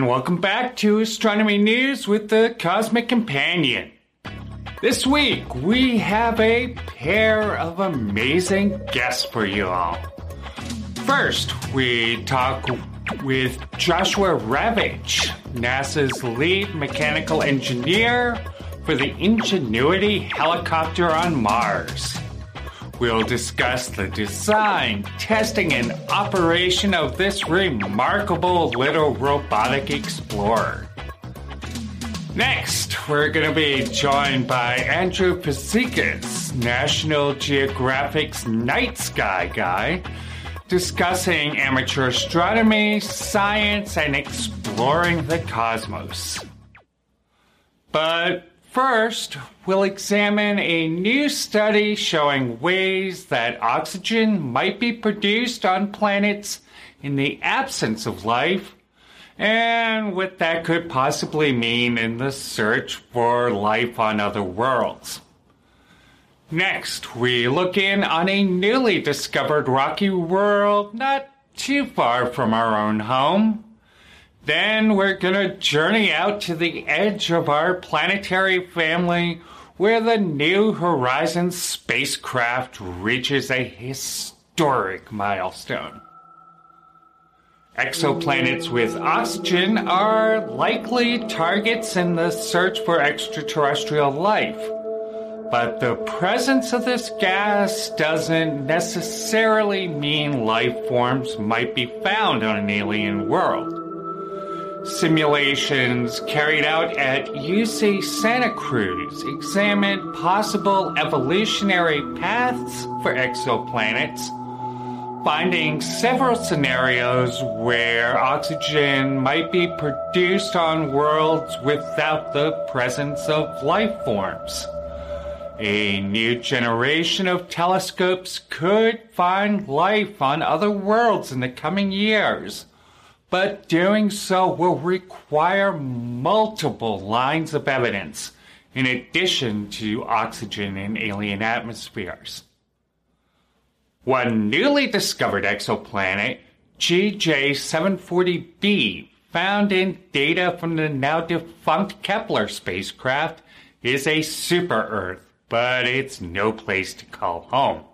And welcome back to Astronomy News with the Cosmic Companion. This week, we have a pair of amazing guests for you all. First, we talk with Joshua Ravich, NASA's lead mechanical engineer for the Ingenuity helicopter on Mars. We'll discuss the design, testing, and operation of this remarkable little robotic explorer. Next, we're going to be joined by Andrew Fazekas, National Geographic's Night Sky Guy, discussing amateur astronomy, science, and exploring the cosmos. But First, we'll examine a new study showing ways that oxygen might be produced on planets in the absence of life and what that could possibly mean in the search for life on other worlds. Next, we look in on a newly discovered rocky world not too far from our own home. Then we're going to journey out to the edge of our planetary family where the New Horizons spacecraft reaches a historic milestone. Exoplanets with oxygen are likely targets in the search for extraterrestrial life. But the presence of this gas doesn't necessarily mean life forms might be found on an alien world. Simulations carried out at UC Santa Cruz examined possible evolutionary paths for exoplanets, finding several scenarios where oxygen might be produced on worlds without the presence of life forms. A new generation of telescopes could find life on other worlds in the coming years but doing so will require multiple lines of evidence in addition to oxygen in alien atmospheres. One newly discovered exoplanet, GJ740b, found in data from the now defunct Kepler spacecraft, is a super Earth, but it's no place to call home.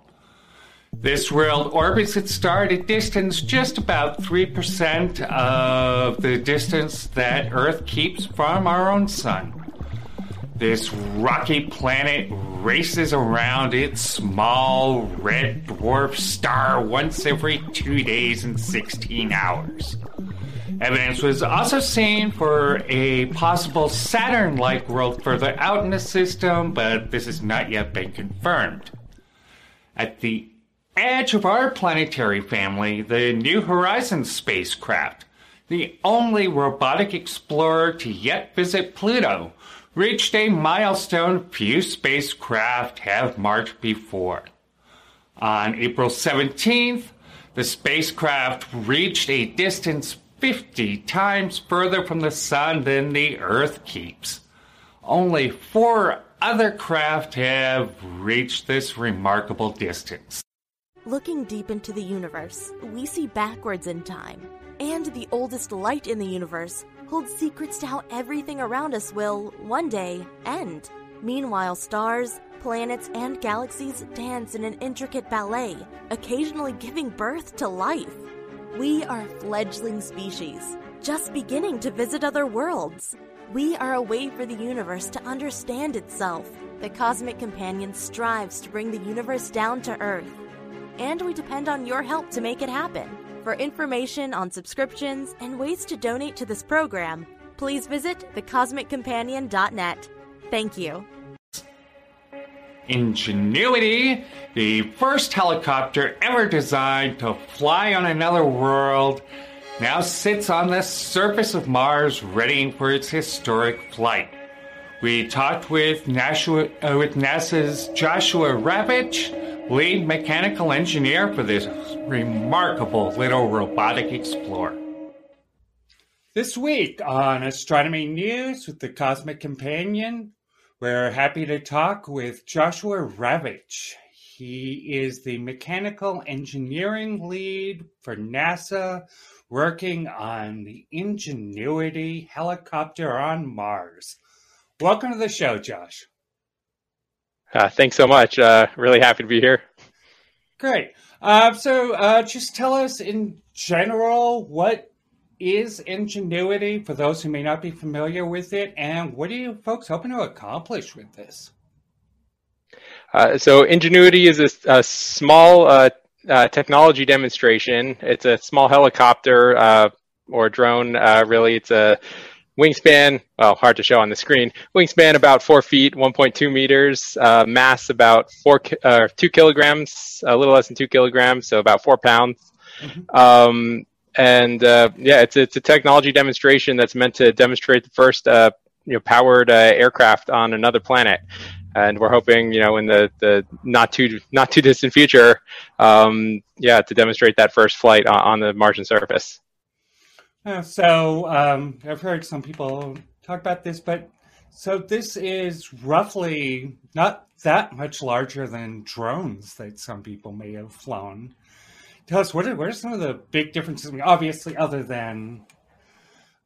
This world orbits its star at a distance just about 3% of the distance that Earth keeps from our own sun. This rocky planet races around its small red dwarf star once every two days and 16 hours. Evidence was also seen for a possible Saturn like world further out in the system, but this has not yet been confirmed. At the edge of our planetary family, the New Horizons spacecraft, the only robotic explorer to yet visit Pluto, reached a milestone few spacecraft have marked before. On April 17th, the spacecraft reached a distance 50 times further from the Sun than the Earth keeps. Only four other craft have reached this remarkable distance. Looking deep into the universe, we see backwards in time. And the oldest light in the universe holds secrets to how everything around us will, one day, end. Meanwhile, stars, planets, and galaxies dance in an intricate ballet, occasionally giving birth to life. We are a fledgling species, just beginning to visit other worlds. We are a way for the universe to understand itself. The Cosmic Companion strives to bring the universe down to Earth and we depend on your help to make it happen. For information on subscriptions and ways to donate to this program, please visit thecosmiccompanion.net. Thank you. Ingenuity, the first helicopter ever designed to fly on another world, now sits on the surface of Mars readying for its historic flight. We talked with, Nashua, uh, with NASA's Joshua Ravich lead mechanical engineer for this remarkable little robotic explorer. This week on Astronomy News with the Cosmic Companion, we're happy to talk with Joshua Ravich. He is the mechanical engineering lead for NASA working on the Ingenuity helicopter on Mars. Welcome to the show, Josh. Uh, thanks so much. Uh, really happy to be here. Great. Uh, so, uh, just tell us in general what is Ingenuity for those who may not be familiar with it, and what are you folks hoping to accomplish with this? Uh, so, Ingenuity is a, a small uh, uh, technology demonstration. It's a small helicopter uh, or drone. really, it's a wingspan, well, hard to show on the screen. Wingspan about four feet, 1.2 meters. Uh, mass about four, uh, two kilograms, a little less than two kilograms, so about four pounds. Mm-hmm. Um, and uh, yeah, it's it's a technology demonstration that's meant to demonstrate the first uh, you know powered uh, aircraft on another planet. And we're hoping, you know, in the, the not too not too distant future, um, yeah, to demonstrate that first flight on, on the Martian surface. Uh, so um, I've heard some people talk about this, but so this is roughly not that much larger than drones that some people may have flown. Tell us what are, what are some of the big differences? I mean, obviously, other than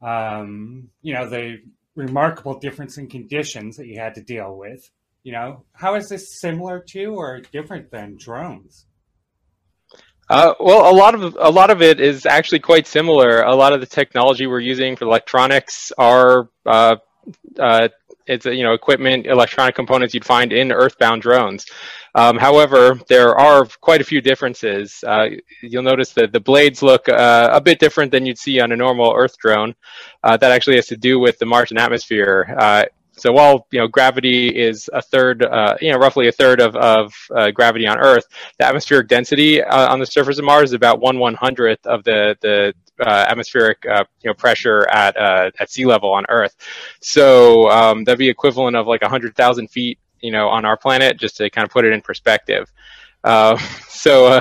um, you know the remarkable difference in conditions that you had to deal with. You know, how is this similar to or different than drones? Uh, well, a lot of a lot of it is actually quite similar. A lot of the technology we're using for electronics are uh, uh, it's you know equipment, electronic components you'd find in Earthbound drones. Um, however, there are quite a few differences. Uh, you'll notice that the blades look uh, a bit different than you'd see on a normal Earth drone. Uh, that actually has to do with the Martian atmosphere. So while you know gravity is a third, uh, you know, roughly a third of of uh, gravity on Earth, the atmospheric density uh, on the surface of Mars is about one one hundredth of the the uh, atmospheric uh, you know pressure at uh, at sea level on Earth. So um, that'd be equivalent of like hundred thousand feet, you know, on our planet, just to kind of put it in perspective. so.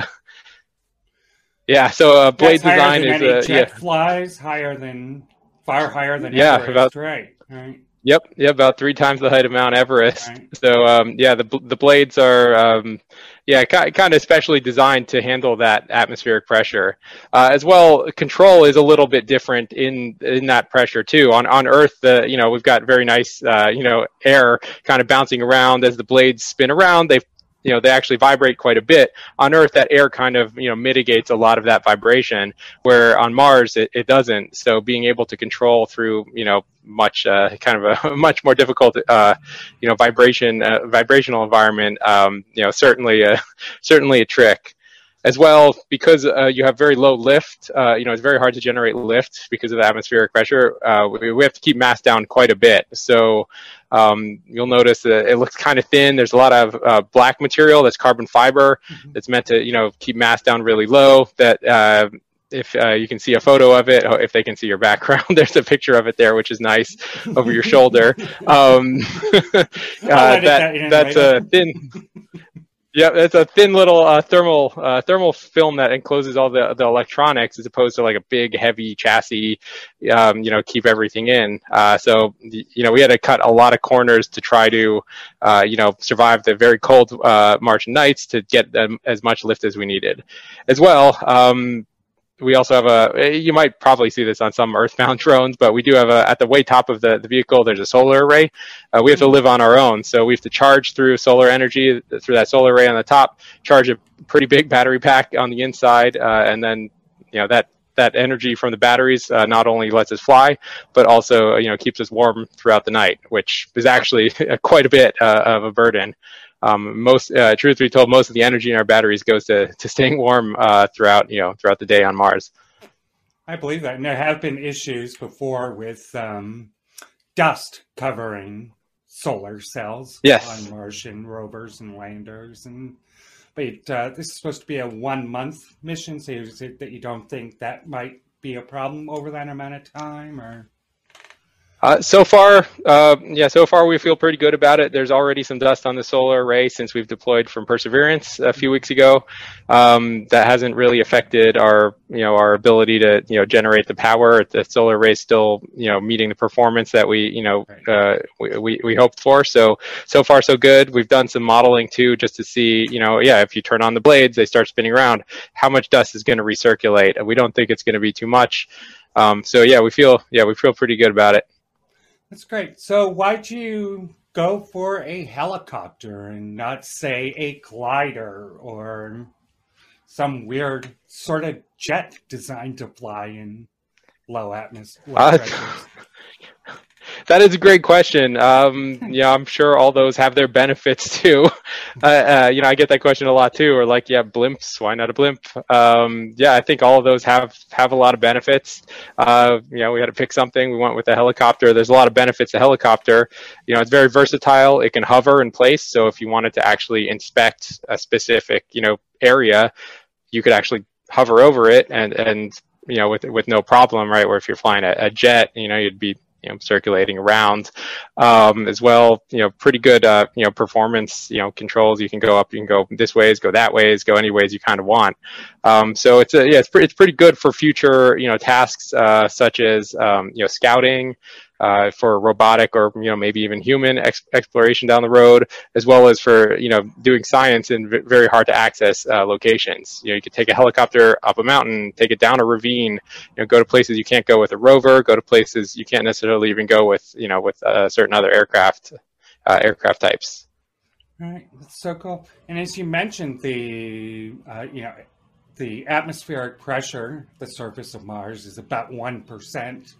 yeah, so blade design is yeah flies higher than far higher than yeah Everest, about right right Yep, yep, about three times the height of Mount Everest. Right. So um, yeah, the the blades are um, yeah kind of especially designed to handle that atmospheric pressure. Uh, as well, control is a little bit different in in that pressure too. On on Earth, the you know we've got very nice uh, you know air kind of bouncing around as the blades spin around. They you know they actually vibrate quite a bit. On earth that air kind of you know mitigates a lot of that vibration where on mars it, it doesn't. So being able to control through you know much uh, kind of a much more difficult uh, you know vibration uh, vibrational environment um, you know certainly a, certainly a trick as well because uh, you have very low lift uh, you know it's very hard to generate lift because of the atmospheric pressure uh, we, we, have to keep mass down quite a bit so um, you'll notice that it looks kind of thin there's a lot of uh, black material that's carbon fiber mm-hmm. that's meant to you know keep mass down really low that uh, if uh, you can see a photo of it, if they can see your background, there's a picture of it there, which is nice over your shoulder. Um, uh, that, that that's a thin. Yeah, it's a thin little uh, thermal uh, thermal film that encloses all the the electronics, as opposed to like a big heavy chassis. Um, you know, keep everything in. Uh, so you know, we had to cut a lot of corners to try to, uh, you know, survive the very cold uh, Martian nights to get as much lift as we needed. As well, um, we also have a you might probably see this on some earthbound drones but we do have a at the way top of the, the vehicle there's a solar array. Uh, we have to live on our own so we have to charge through solar energy through that solar array on the top charge a pretty big battery pack on the inside uh, and then you know that that energy from the batteries uh, not only lets us fly but also you know keeps us warm throughout the night which is actually quite a bit uh, of a burden um, most uh, truth be told, most of the energy in our batteries goes to to staying warm uh, throughout you know throughout the day on Mars. I believe that, and there have been issues before with um, dust covering solar cells yes. on Martian rovers and landers, and but uh, this is supposed to be a one month mission. So is it that you don't think that might be a problem over that amount of time, or? Uh, so far, uh, yeah, so far we feel pretty good about it. There's already some dust on the solar array since we've deployed from Perseverance a few weeks ago. Um, that hasn't really affected our, you know, our ability to, you know, generate the power. The solar array is still, you know, meeting the performance that we, you know, uh, we, we, we hoped for. So, so far so good. We've done some modeling too, just to see, you know, yeah, if you turn on the blades, they start spinning around. How much dust is going to recirculate? We don't think it's going to be too much. Um, so yeah, we feel, yeah, we feel pretty good about it. That's great. So why'd you go for a helicopter and not say a glider or some weird sort of jet designed to fly in low atmosphere? Uh, that is a great question. Um, yeah, I'm sure all those have their benefits too. Uh, uh, you know, I get that question a lot too. Or like, yeah, blimps. Why not a blimp? Um, yeah, I think all of those have have a lot of benefits. Uh, you know, we had to pick something. We went with a helicopter. There's a lot of benefits to helicopter. You know, it's very versatile. It can hover in place. So if you wanted to actually inspect a specific, you know, area, you could actually hover over it and and you know with with no problem, right? Where if you're flying a, a jet, you know, you'd be you know circulating around um, as well you know pretty good uh, you know performance you know controls. You can go up you can go this ways go that ways go any ways you kind of want. Um, so it's a, yeah it's, pre- it's pretty good for future you know tasks uh, such as um, you know scouting uh, for robotic or you know maybe even human ex- exploration down the road, as well as for you know doing science in v- very hard to access uh, locations. You know, you could take a helicopter up a mountain, take it down a ravine, you know, go to places you can't go with a rover, go to places you can't necessarily even go with you know with uh, certain other aircraft uh, aircraft types. All right, that's so cool. And as you mentioned, the uh, you know the atmospheric pressure, the surface of Mars is about one percent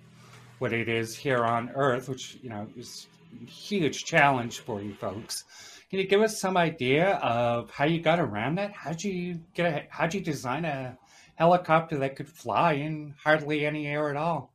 what it is here on Earth, which you know is a huge challenge for you folks. Can you give us some idea of how you got around that? How'd you get a, how'd you design a helicopter that could fly in hardly any air at all?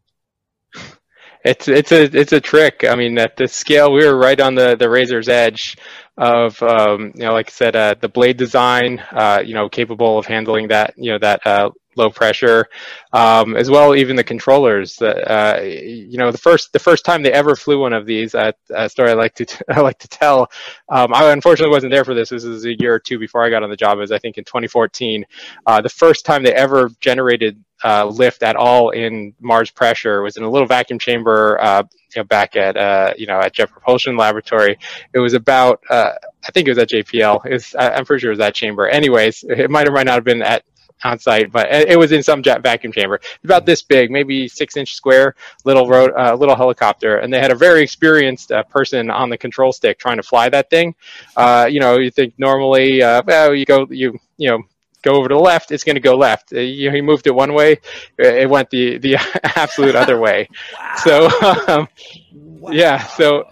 It's it's a it's a trick. I mean, at the scale, we were right on the the razor's edge of um, you know, like I said, uh, the blade design, uh, you know, capable of handling that you know that uh, low pressure, um, as well even the controllers. Uh, you know, the first the first time they ever flew one of these, uh, a story I like to t- I like to tell. Um, I unfortunately wasn't there for this. This is a year or two before I got on the job. It was I think in 2014. Uh, the first time they ever generated uh, lift at all in Mars pressure was in a little vacuum chamber uh, you know, back at uh, you know at Jet Propulsion Laboratory. It was about uh, I think it was at JPL. It was, I, am pretty sure it was that chamber. Anyways, it might or might not have been at on site, but it was in some jet vacuum chamber, about this big, maybe six inch square, little road, uh, little helicopter, and they had a very experienced uh, person on the control stick trying to fly that thing. Uh, you know, you think normally, uh, well, you go, you you know, go over to the left, it's going to go left. Uh, you know, he moved it one way, it went the the absolute other way. wow. So, um, wow. yeah, so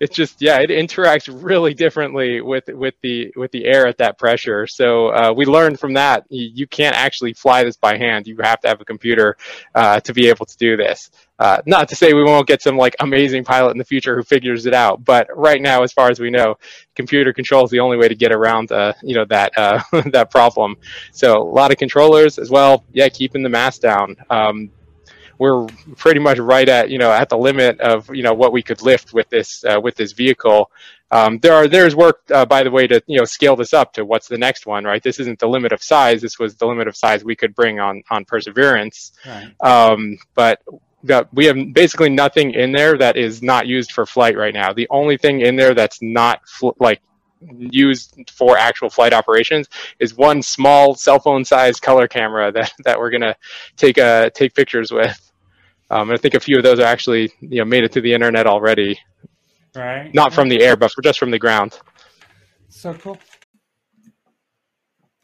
it's just yeah it interacts really differently with with the with the air at that pressure. So uh, we learned from that you, you, can't actually fly this by hand. You have to have a computer uh, to be able to do this. Uh, not to say we won't get some like amazing pilot in the future who figures it out but right now as far as we know computer control is the only way to get around uh, you know that uh, that problem. So a lot of controllers as well. Yeah keeping the mass down. Um, we're pretty much right at you know at the limit of you know what we could lift with this uh, with this vehicle. Um, there are there's work uh, by the way to you know scale this up to what's the next one right. This isn't the limit of size. This was the limit of size we could bring on on Perseverance. Right. Um, but we have basically nothing in there that is not used for flight right now. The only thing in there that's not fl- like used for actual flight operations is one small cell phone sized color camera that, that we're gonna take uh, take pictures with. Um, I think a few of those are actually you know made it to the internet already. Right. Not from the air, but for just from the ground. So cool.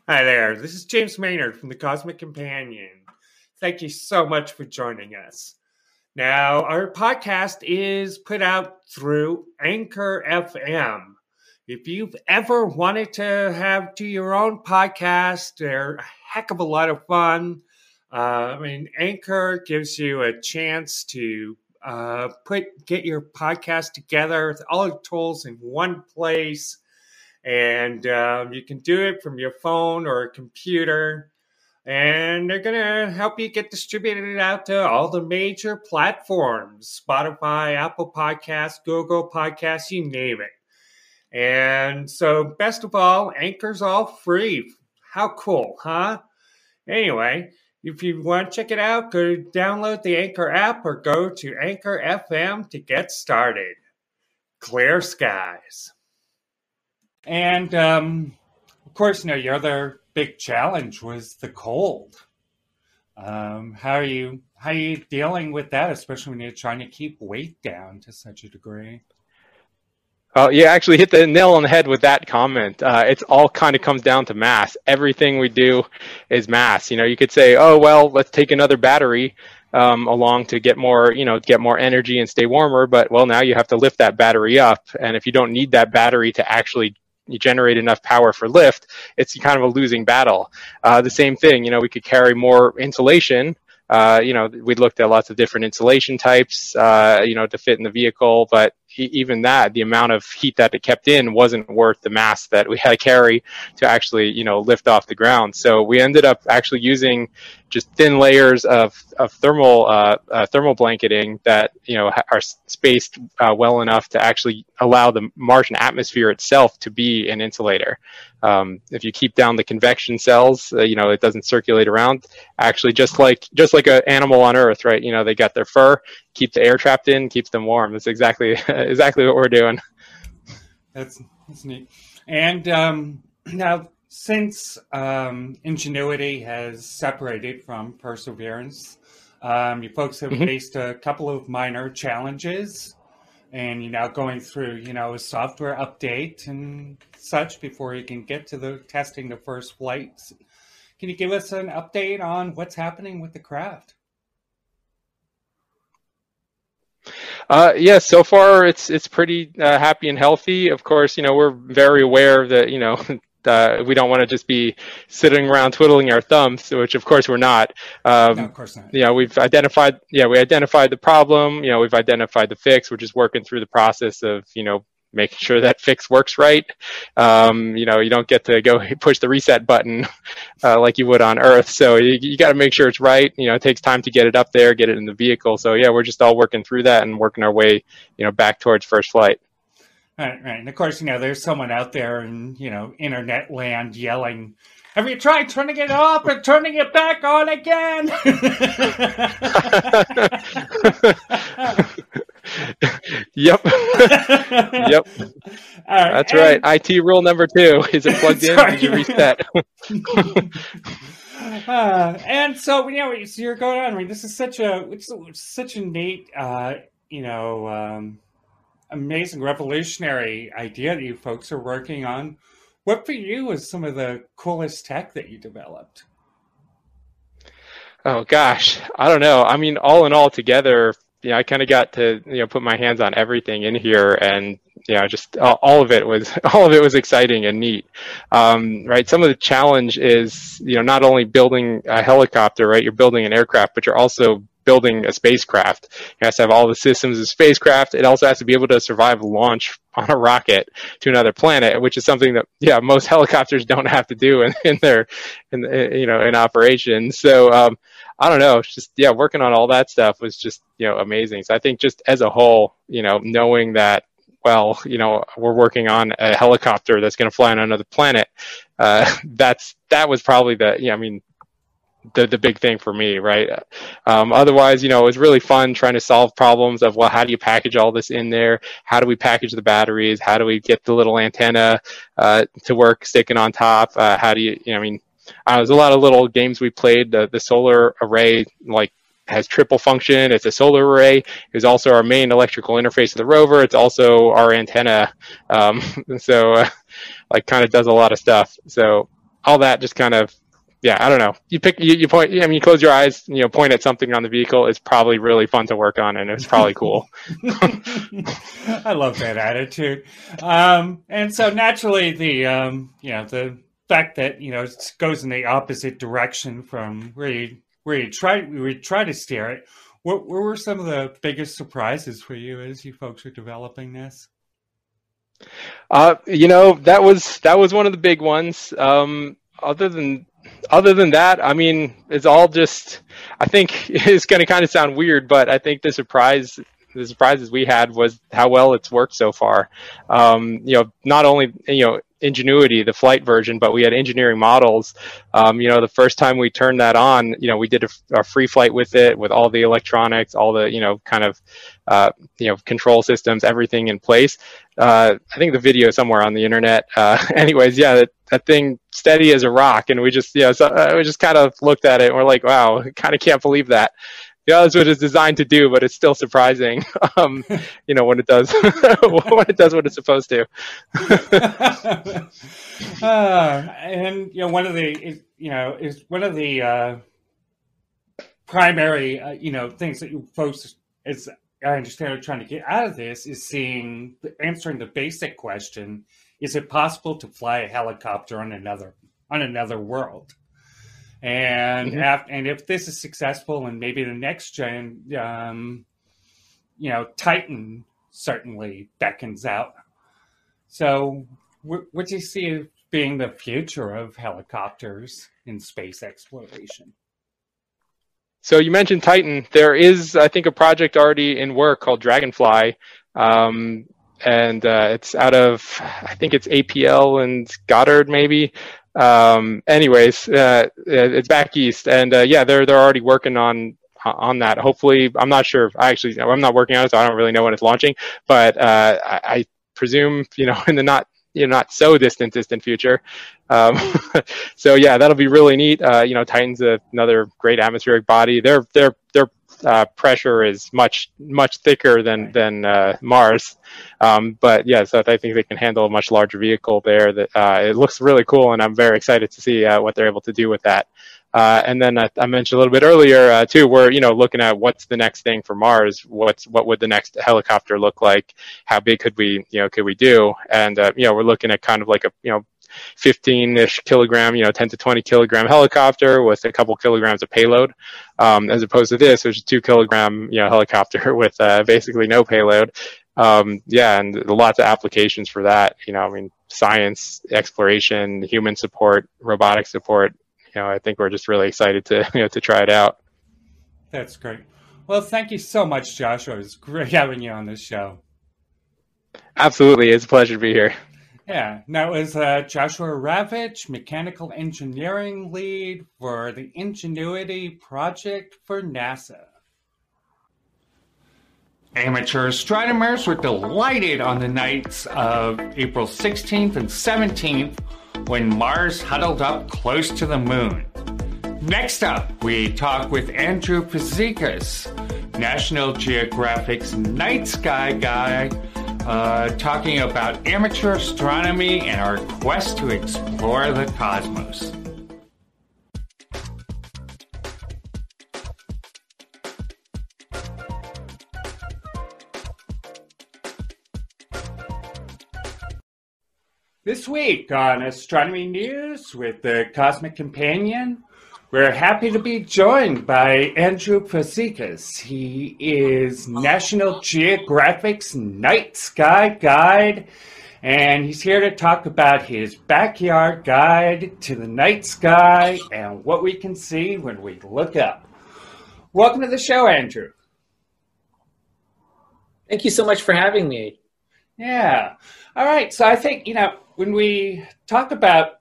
Hi there. This is James Maynard from the Cosmic Companion. Thank you so much for joining us. Now, our podcast is put out through Anchor FM. If you've ever wanted to have do your own podcast, they're a heck of a lot of fun. Uh, I mean, Anchor gives you a chance to uh, put get your podcast together with all the tools in one place, and um, you can do it from your phone or a computer. and they're going to help you get distributed out to all the major platforms Spotify, Apple Podcasts, Google Podcasts, you name it. And so, best of all, Anchor's all free. How cool, huh? Anyway, if you want to check it out, go download the Anchor app or go to Anchor FM to get started. Clear skies. And um, of course, you know, your other big challenge was the cold. Um, how are you how are you dealing with that, especially when you're trying to keep weight down to such a degree? Oh, you actually hit the nail on the head with that comment. Uh, it's all kind of comes down to mass. Everything we do is mass. You know, you could say, oh, well, let's take another battery um, along to get more, you know, get more energy and stay warmer. But, well, now you have to lift that battery up. And if you don't need that battery to actually generate enough power for lift, it's kind of a losing battle. Uh, the same thing, you know, we could carry more insulation uh, you know, we looked at lots of different insulation types, uh, you know, to fit in the vehicle, but even that, the amount of heat that it kept in wasn't worth the mass that we had to carry to actually, you know, lift off the ground. So we ended up actually using just thin layers of, of thermal uh, uh, thermal blanketing that you know are spaced uh, well enough to actually allow the Martian atmosphere itself to be an insulator. Um, if you keep down the convection cells, uh, you know it doesn't circulate around. Actually, just like just like an animal on Earth, right? You know they got their fur, keep the air trapped in, keeps them warm. That's exactly exactly what we're doing. That's that's neat. And um, now since um, Ingenuity has separated from Perseverance, um, you folks have mm-hmm. faced a couple of minor challenges, and you're now going through, you know, a software update and such before you can get to the testing the first flights. Can you give us an update on what's happening with the craft? Uh, yeah, so far it's it's pretty uh, happy and healthy. Of course, you know we're very aware that you know uh, we don't want to just be sitting around twiddling our thumbs, which of course we're not. Um, no, of course not. Yeah, we've identified. Yeah, we identified the problem. You know, we've identified the fix. We're just working through the process of you know making sure that fix works right. Um, you know, you don't get to go push the reset button uh, like you would on Earth. So you, you got to make sure it's right. You know, it takes time to get it up there, get it in the vehicle. So yeah, we're just all working through that and working our way, you know, back towards first flight. Right, right. And of course, you know, there's someone out there in, you know, internet land yelling, have you tried turning it off and turning it back on again? yep. yep. Right. That's and, right. IT rule number two is it plugged in? Did you reset? uh, and so, you know, so you're going on. I mean, this is such a, it's, it's such a neat, uh, you know, um, amazing revolutionary idea that you folks are working on. What for you was some of the coolest tech that you developed? Oh gosh, I don't know. I mean, all in all, together, you know, I kind of got to you know put my hands on everything in here, and you know, just all of it was all of it was exciting and neat. Um, right, some of the challenge is you know not only building a helicopter, right, you're building an aircraft, but you're also building a spacecraft. It has to have all the systems of spacecraft. It also has to be able to survive launch on a rocket to another planet, which is something that yeah most helicopters don't have to do in, in their in you know in operation. So um, I don't know, it's just yeah, working on all that stuff was just you know amazing. So I think just as a whole, you know, knowing that well, you know, we're working on a helicopter that's going to fly on another planet. Uh, that's that was probably the yeah. I mean, the the big thing for me, right? Um, otherwise, you know, it was really fun trying to solve problems of well, how do you package all this in there? How do we package the batteries? How do we get the little antenna uh, to work sticking on top? Uh, how do you, you know, I mean, uh, there's a lot of little games we played. The, the solar array, like has triple function. It's a solar array. It's also our main electrical interface of the rover. It's also our antenna. Um, so, uh, like, kind of does a lot of stuff. So all that just kind of yeah, I don't know. You pick, you, you point. I mean, you close your eyes, you know, point at something on the vehicle. It's probably really fun to work on, and it's probably cool. I love that attitude. Um, and so naturally, the um, you know the fact that you know it goes in the opposite direction from where you where you try you try to steer it. What, what were some of the biggest surprises for you as you folks are developing this? Uh, you know, that was that was one of the big ones. Um, other than other than that, I mean, it's all just. I think it's going to kind of sound weird, but I think the surprise the surprises we had was how well it's worked so far. Um, you know, not only you know Ingenuity, the flight version, but we had engineering models. Um, you know, the first time we turned that on, you know, we did a, a, free flight with it, with all the electronics, all the you know kind of uh, you know control systems, everything in place. Uh, I think the video somewhere on the internet. Uh, anyways, yeah, that, that thing steady as a rock, and we just you know so, uh, we just kind of looked at it and we're like, wow, kind of can't believe that yeah, that's what it's designed to do, but it's still surprising, um, you know, when it does when it does what it's supposed to. uh, and you know, one of the you know is one of the uh, primary uh, you know things that you folks as I understand are trying to get out of this is seeing answering the basic question: Is it possible to fly a helicopter on another on another world? And mm-hmm. after, and if this is successful, and maybe the next gen, um, you know, Titan certainly beckons out. So, what, what do you see being the future of helicopters in space exploration? So you mentioned Titan. There is, I think, a project already in work called Dragonfly, um, and uh, it's out of, I think it's APL and Goddard, maybe um, anyways, uh, it's back east, and uh, yeah, they're they're already working on on that. Hopefully, I'm not sure. I actually I'm not working on it, so I don't really know when it's launching. But uh, I, I, presume you know in the not you know not so distant distant future. Um, so yeah, that'll be really neat. Uh, you know, Titan's another great atmospheric body. They're they're they're uh, pressure is much much thicker than than uh, Mars. Um, but yeah, so I think they can handle a much larger vehicle there. That uh, it looks really cool, and I'm very excited to see uh, what they're able to do with that. Uh, and then I, I, mentioned a little bit earlier uh, too, we're you know looking at what's the next thing for Mars. What's what would the next helicopter look like? How big could we you know could we do? And you know we're looking at kind of like a you know 15-ish kilogram, you know, 10 to 20 kilogram helicopter with a couple kilograms of payload, um, as opposed to this, which is two kilogram, you know, helicopter with uh, basically no payload. Um, yeah, and lots of applications for that. You know, I mean, science, exploration, human support, robotic support. You know, I think we're just really excited to you know to try it out. That's great. Well, thank you so much, Joshua. It was great having you on this show. Absolutely, it's a pleasure to be here. Yeah, that was uh, Joshua Ravich, mechanical engineering lead for the Ingenuity project for NASA. Amateur astronomers were delighted on the nights of April 16th and 17th when Mars huddled up close to the moon. Next up, we talk with Andrew Fazekas, National Geographic's night sky guy uh, talking about amateur astronomy and our quest to explore the cosmos. This week on Astronomy News with the Cosmic Companion, we're happy to be joined by Andrew Fazekas. He is National Geographic's Night Sky Guide, and he's here to talk about his backyard guide to the night sky and what we can see when we look up. Welcome to the show, Andrew. Thank you so much for having me. Yeah. All right. So I think, you know, when we talk about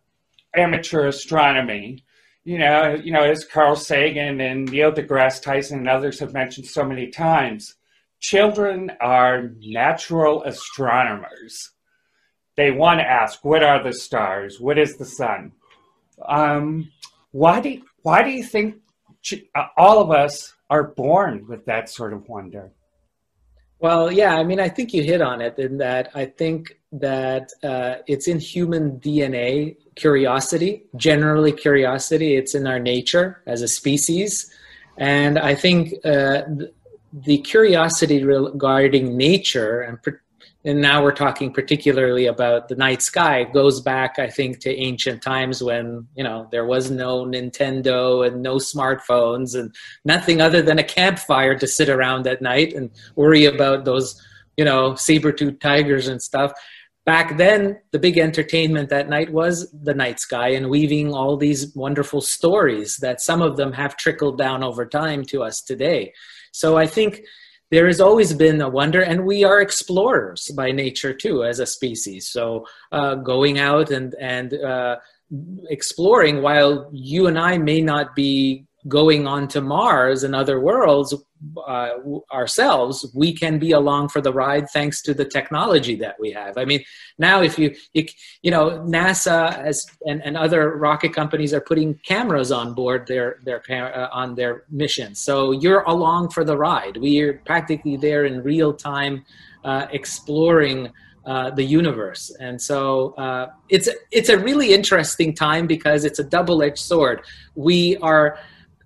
amateur astronomy, you know, you know, as Carl Sagan and Neil deGrasse Tyson and others have mentioned so many times, children are natural astronomers. They want to ask, what are the stars? What is the sun? Um, why do why do you think uh, all of us are born with that sort of wonder? Well, yeah, I mean, I think you hit on it in that I think that uh, it's in human DNA curiosity, generally curiosity. It's in our nature as a species. And I think uh, the curiosity regarding nature and and now we're talking particularly about the night sky. It goes back i think to ancient times when you know there was no nintendo and no smartphones and nothing other than a campfire to sit around at night and worry about those you know saber-tooth tigers and stuff. Back then the big entertainment that night was the night sky and weaving all these wonderful stories that some of them have trickled down over time to us today. So i think there has always been a wonder and we are explorers by nature too as a species. So uh, going out and and uh, exploring while you and i may not be going on to Mars and other worlds uh, ourselves, we can be along for the ride thanks to the technology that we have. I mean, now if you, you, you know, NASA as, and, and other rocket companies are putting cameras on board their, their, uh, on their missions. So you're along for the ride. We are practically there in real time uh, exploring uh, the universe. And so uh, it's, it's a really interesting time because it's a double-edged sword. We are,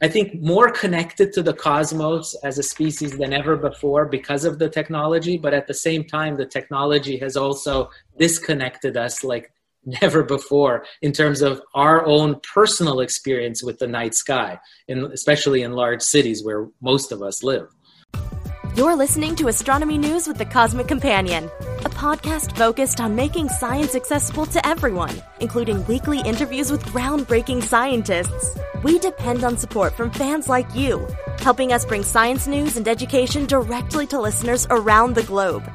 I think, more connected to the cosmos as a species than ever before because of the technology. But at the same time, the technology has also disconnected us like never before in terms of our own personal experience with the night sky, in, especially in large cities where most of us live. You're listening to Astronomy News with the Cosmic Companion, a podcast focused on making science accessible to everyone, including weekly interviews with groundbreaking scientists. We depend on support from fans like you, helping us bring science news and education directly to listeners around the globe.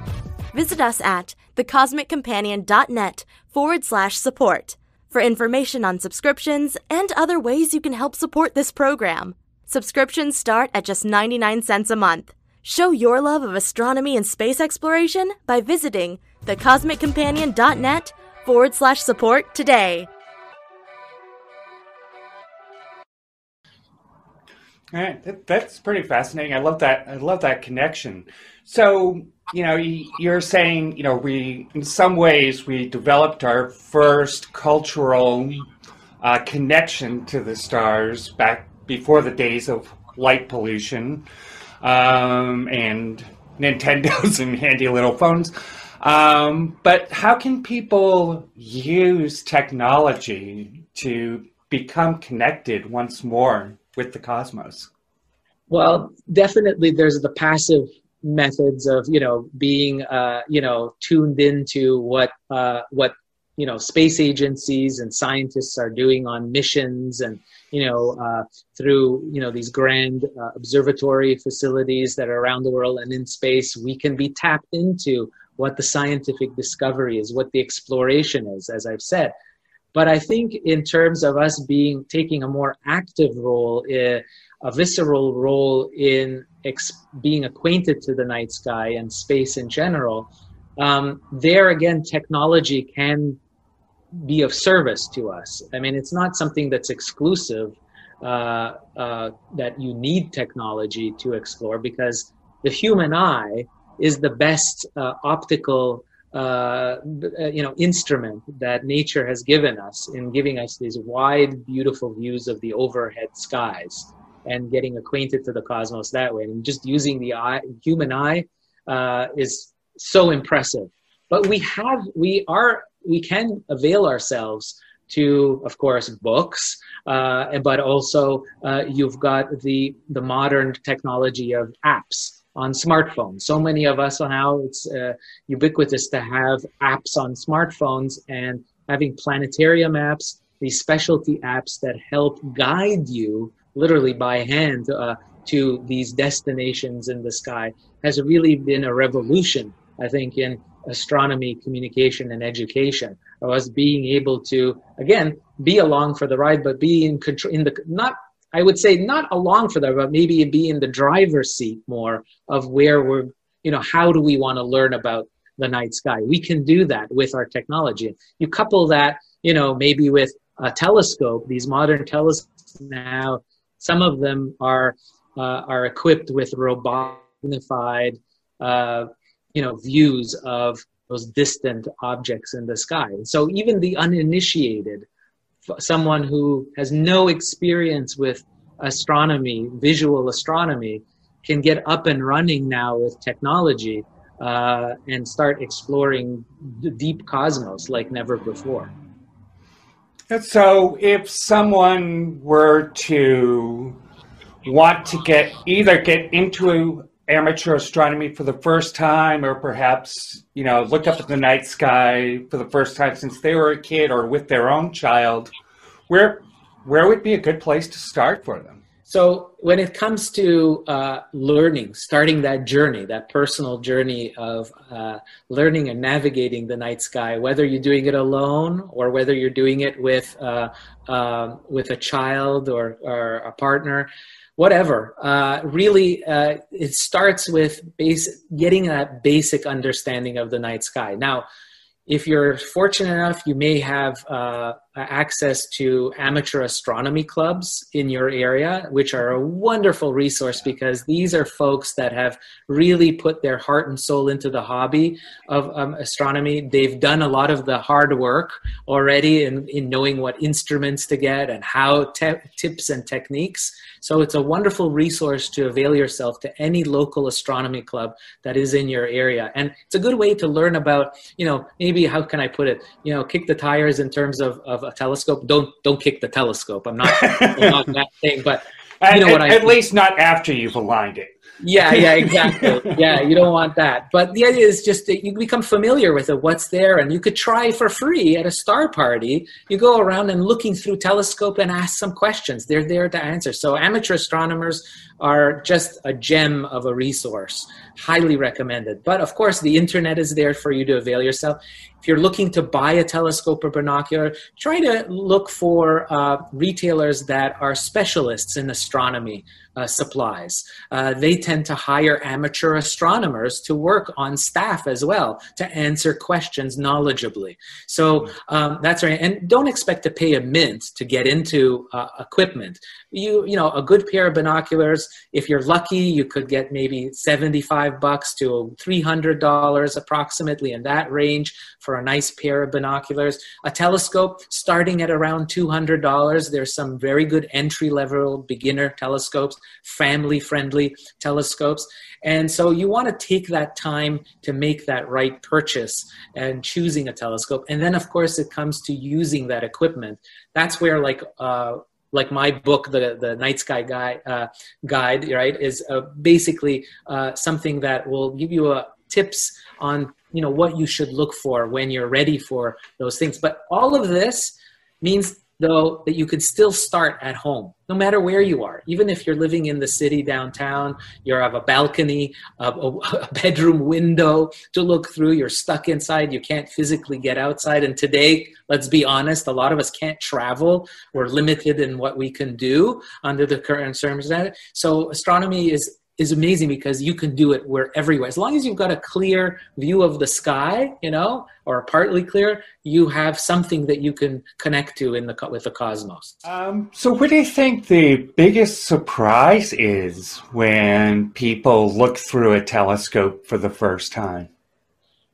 Visit us at thecosmiccompanion.net forward slash support for information on subscriptions and other ways you can help support this program. Subscriptions start at just 99 cents a month. Show your love of astronomy and space exploration by visiting thecosmiccompanion.net forward slash support today. All right, that's pretty fascinating. I love that. I love that connection. So, you know, you're saying, you know, we, in some ways, we developed our first cultural uh, connection to the stars back before the days of light pollution um, and Nintendos and handy little phones. Um, but how can people use technology to become connected once more with the cosmos? Well, definitely there's the passive methods of you know being uh, you know tuned into what uh, what you know space agencies and scientists are doing on missions and you know uh, through you know these grand uh, observatory facilities that are around the world and in space we can be tapped into what the scientific discovery is what the exploration is as i've said. But i think in terms of us being taking a more active role uh, a visceral role in ex- being acquainted to the night sky and space in general um, there again technology can be of service to us. I mean, it's not something that's exclusive uh, uh, that you need technology to explore because the human eye is the best uh, optical uh, you know instrument that nature has given us in giving us these wide beautiful views of the overhead skies and getting acquainted to the cosmos that way and just using the eye human eye uh, is so impressive but we have we are we can avail ourselves to, of course, books, uh, but also uh, you've got the the modern technology of apps on smartphones. So many of us now it's uh, ubiquitous to have apps on smartphones and having planetarium apps, these specialty apps that help guide you literally by hand uh, to these destinations in the sky has really been a revolution, I think, in astronomy, communication, and education. Of us being able to again be along for the ride, but be in control in the not. I would say not along for the, ride, but maybe be in the driver's seat more of where we're. You know, how do we want to learn about the night sky? We can do that with our technology. You couple that, you know, maybe with a telescope. These modern telescopes now, some of them are uh, are equipped with robotified uh, you know views of those distant objects in the sky. So even the uninitiated, someone who has no experience with astronomy, visual astronomy, can get up and running now with technology uh, and start exploring the deep cosmos like never before. So, if someone were to want to get either get into amateur astronomy for the first time, or perhaps, you know, looked up at the night sky for the first time since they were a kid or with their own child, where where would be a good place to start for them? So, when it comes to uh, learning, starting that journey, that personal journey of uh, learning and navigating the night sky, whether you're doing it alone or whether you're doing it with uh, um, with a child or, or a partner, whatever. Uh, really, uh, it starts with base, getting that basic understanding of the night sky. Now, if you're fortunate enough, you may have uh, access to amateur astronomy clubs in your area, which are a wonderful resource because these are folks that have really put their heart and soul into the hobby of um, astronomy. They've done a lot of the hard work already in, in knowing what instruments to get and how te- tips and techniques. So it's a wonderful resource to avail yourself to any local astronomy club that is in your area. And it's a good way to learn about, you know, maybe how can I put it, you know, kick the tires in terms of, of a telescope. Don't don't kick the telescope. I'm not, I'm not that thing, but you know at, what I, at least not after you've aligned it. Yeah, yeah, exactly. yeah, you don't want that. But the idea is just that you become familiar with it, what's there, and you could try for free at a star party. You go around and looking through telescope and ask some questions. They're there to answer. So amateur astronomers are just a gem of a resource. Highly recommended. But of course, the internet is there for you to avail yourself. If you're looking to buy a telescope or binocular, try to look for uh, retailers that are specialists in astronomy uh, supplies. Uh, they tend to hire amateur astronomers to work on staff as well to answer questions knowledgeably. So um, that's right. And don't expect to pay a mint to get into uh, equipment. You you know a good pair of binoculars. If you're lucky, you could get maybe seventy five bucks to three hundred dollars approximately in that range for a nice pair of binoculars. A telescope starting at around two hundred dollars. There's some very good entry level beginner telescopes family friendly telescopes. And so you want to take that time to make that right purchase and choosing a telescope. And then, of course, it comes to using that equipment. That's where, like, uh, like my book, the the Night Sky Guide, uh, guide, right, is uh, basically uh, something that will give you a uh, tips on you know what you should look for when you're ready for those things. But all of this means though that you could still start at home no matter where you are. Even if you're living in the city downtown you have a balcony a, a, bedroom window to look through you're stuck inside you can't physically get outside. And today let's be honest a lot of us can't travel. We're limited in what we can do under the current circumstances. So astronomy is is amazing because you can do it where everywhere. As long as you've got a clear view of the sky, you know, or partly clear, you have something that you can connect to in the with the cosmos. Um, so, what do you think the biggest surprise is when people look through a telescope for the first time?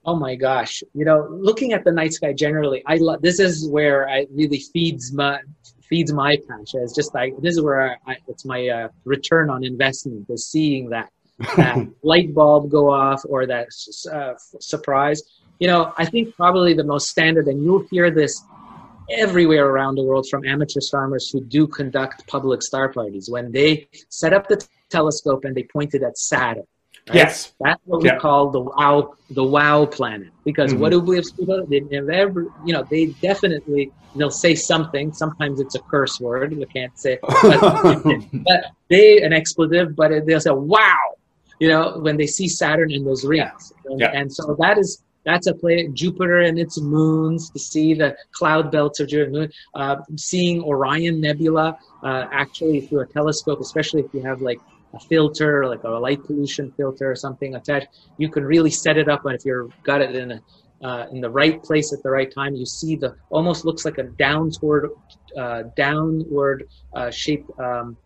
Oh my gosh! You know, looking at the night sky generally, I love. This is where I really feeds my feeds my passion. It's just like this is where I, it's my uh, return on investment is seeing that that light bulb go off or that uh, surprise. You know, I think probably the most standard, and you'll hear this everywhere around the world from amateur astronomers who do conduct public star parties when they set up the t- telescope and they point it at Saturn Right? Yes, that's what we call the wow, the wow planet. Because mm-hmm. what do we have people? They never, you know, they definitely they'll say something. Sometimes it's a curse word. You can't say, but, but they an expletive. But they'll say wow, you know, when they see Saturn in those rings, yeah. And, yeah. and so that is that's a play Jupiter and its moons to see the cloud belts of Jupiter moon. Uh, seeing Orion Nebula uh, actually through a telescope, especially if you have like a filter, like a light pollution filter or something attached, you can really set it up. And if you've got it in a, uh, in the right place at the right time, you see the almost looks like a downward, uh, downward uh, shaped um,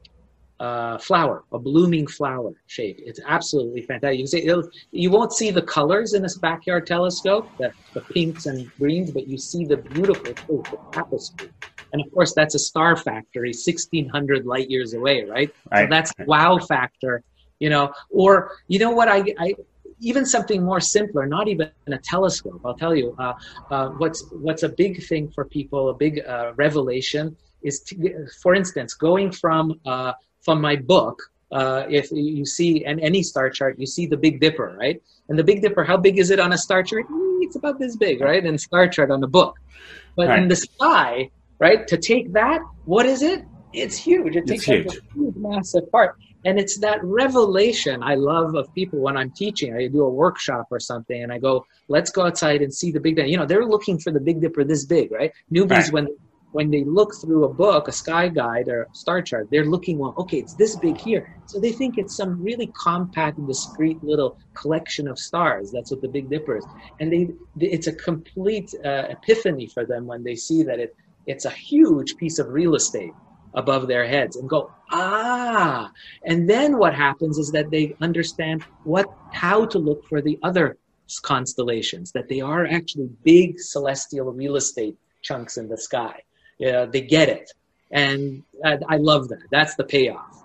uh, flower, a blooming flower shape. It's absolutely fantastic. You can see you won't see the colors in this backyard telescope, the, the pinks and greens, but you see the beautiful shape, the tapestry. And of course, that's a star factory, 1600 light years away, right? right. So that's wow factor, you know. Or, you know what, I, I even something more simpler, not even a telescope. I'll tell you, uh, uh, what's what's a big thing for people, a big uh, revelation is, to, for instance, going from uh, from my book uh, if you see in any star chart, you see the Big Dipper, right? And the Big Dipper, how big is it on a star chart? It's about this big, right? And star chart on the book. But right. in the sky, right, to take that, what is it? It's huge. It takes huge. a huge, massive part. And it's that revelation I love of people when I'm teaching. I do a workshop or something and I go, let's go outside and see the Big Dipper. You know, they're looking for the Big Dipper this big, right? Newbies, right. when when they look through a book, a sky guide or a star chart, they're looking, well, okay, it's this big here. So they think it's some really compact, discrete little collection of stars. That's what the Big Dipper is. And they, it's a complete uh, epiphany for them when they see that it, it's a huge piece of real estate above their heads and go, ah. And then what happens is that they understand what, how to look for the other constellations, that they are actually big celestial real estate chunks in the sky yeah, they get it, and I, I love that. That's the payoff.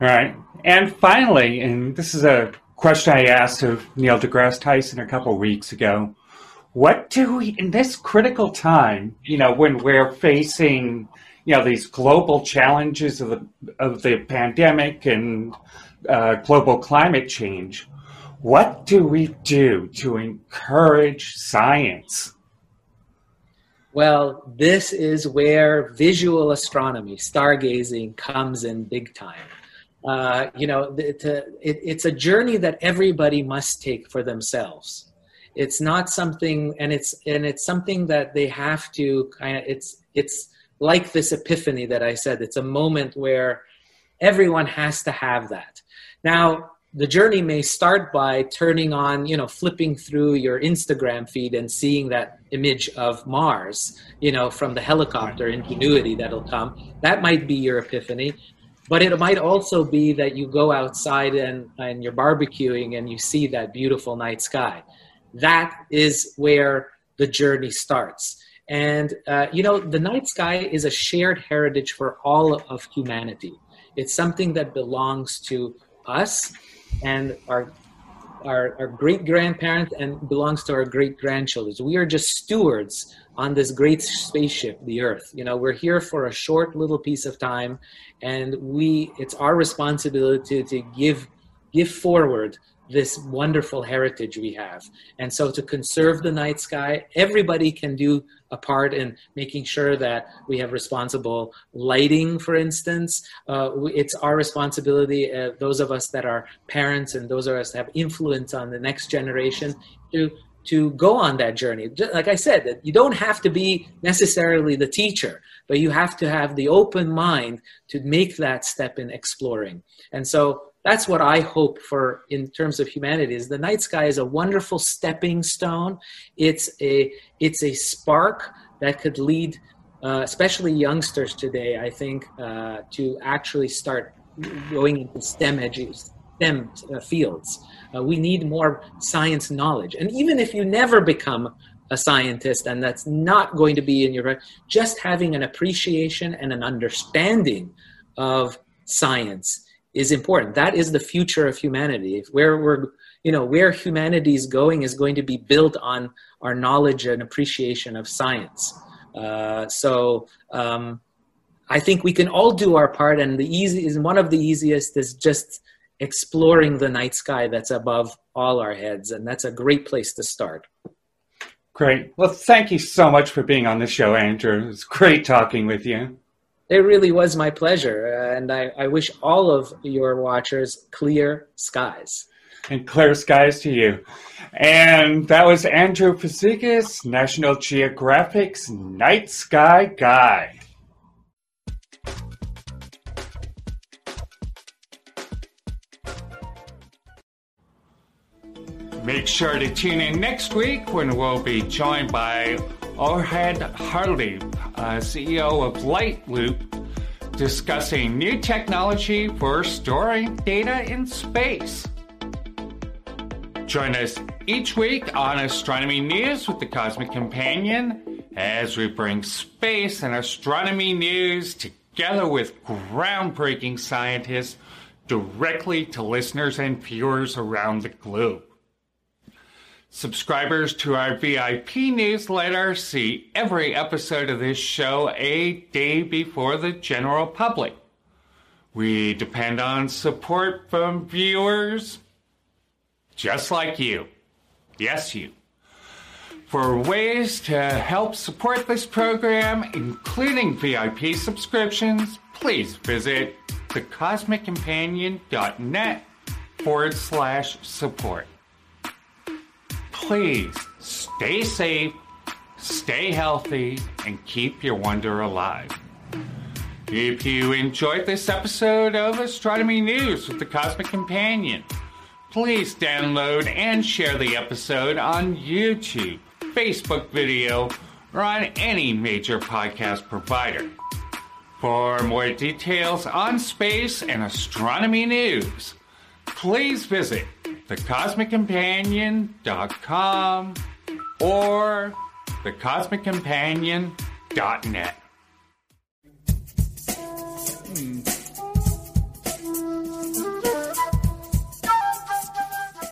All right, and finally, and this is a question I asked of Neil deGrasse Tyson a couple weeks ago. What do we, in this critical time, you know, when we're facing, you know, these global challenges of the of the pandemic and uh, global climate change, what do we do to encourage science? Well, this is where visual astronomy, stargazing, comes in big time. Uh, you know, it, it, it's a journey that everybody must take for themselves. It's not something, and it's and it's something that they have to kind of. It's it's like this epiphany that I said. It's a moment where everyone has to have that. Now, the journey may start by turning on, you know, flipping through your Instagram feed and seeing that image of Mars, you know, from the helicopter ingenuity that'll come. That might be your epiphany. But it might also be that you go outside and, and you're barbecuing and you see that beautiful night sky. That is where the journey starts. And, uh, you know, the night sky is a shared heritage for all of humanity. It's something that belongs to us and our our, our great grandparents and belongs to our great grandchildren. We are just stewards on this great spaceship, the Earth. You know, we're here for a short little piece of time, and we it's our responsibility to give give forward this wonderful heritage we have. And so to conserve the night sky, everybody can do a part in making sure that we have responsible lighting, for instance. Uh, it's our responsibility, uh, those of us that are parents and those of us that have influence on the next generation, to to go on that journey. Like I said, you don't have to be necessarily the teacher, but you have to have the open mind to make that step in exploring. And so that's what I hope for in terms of humanity is the night sky is a wonderful stepping stone. It's a it's a spark that could lead, uh, especially youngsters today, I think, uh, to actually start going into STEM edges, STEM uh, fields. Uh, we need more science knowledge, and even if you never become a scientist, and that's not going to be in your just having an appreciation and an understanding of science is important. That is the future of humanity. Where we're, you know, where humanity is going is going to be built on our knowledge and appreciation of science. Uh, so um, I think we can all do our part, and the easy is one of the easiest is just exploring the night sky that's above all our heads, and that's a great place to start. Great. Well, thank you so much for being on the show, Andrew. It's great talking with you. It really was my pleasure. Uh, and I, I wish all of your watchers clear skies. And clear skies to you. And that was Andrew Fazekas, National Geographic's Night Sky Guy. Make sure to tune in next week when we'll be joined by Ohad Harley, uh, CEO of Lightloop, discussing new technology for storing data in space. Join us each week on Astronomy News with the Cosmic Companion as we bring space and astronomy news together with groundbreaking scientists directly to listeners and viewers around the globe. Subscribers to our VIP newsletter see every episode of this show a day before the general public. We depend on support from viewers just like you. Yes, you. For ways to help support this program, including VIP subscriptions, please visit thecosmiccompanion.net forward slash support. Please stay safe, stay healthy, and keep your wonder alive. If you enjoyed this episode of Astronomy News with the Cosmic Companion, please download and share the episode on YouTube, Facebook video, or on any major podcast provider. For more details on space and astronomy news, please visit thecosmiccompanion.com or thecosmiccompanion.net.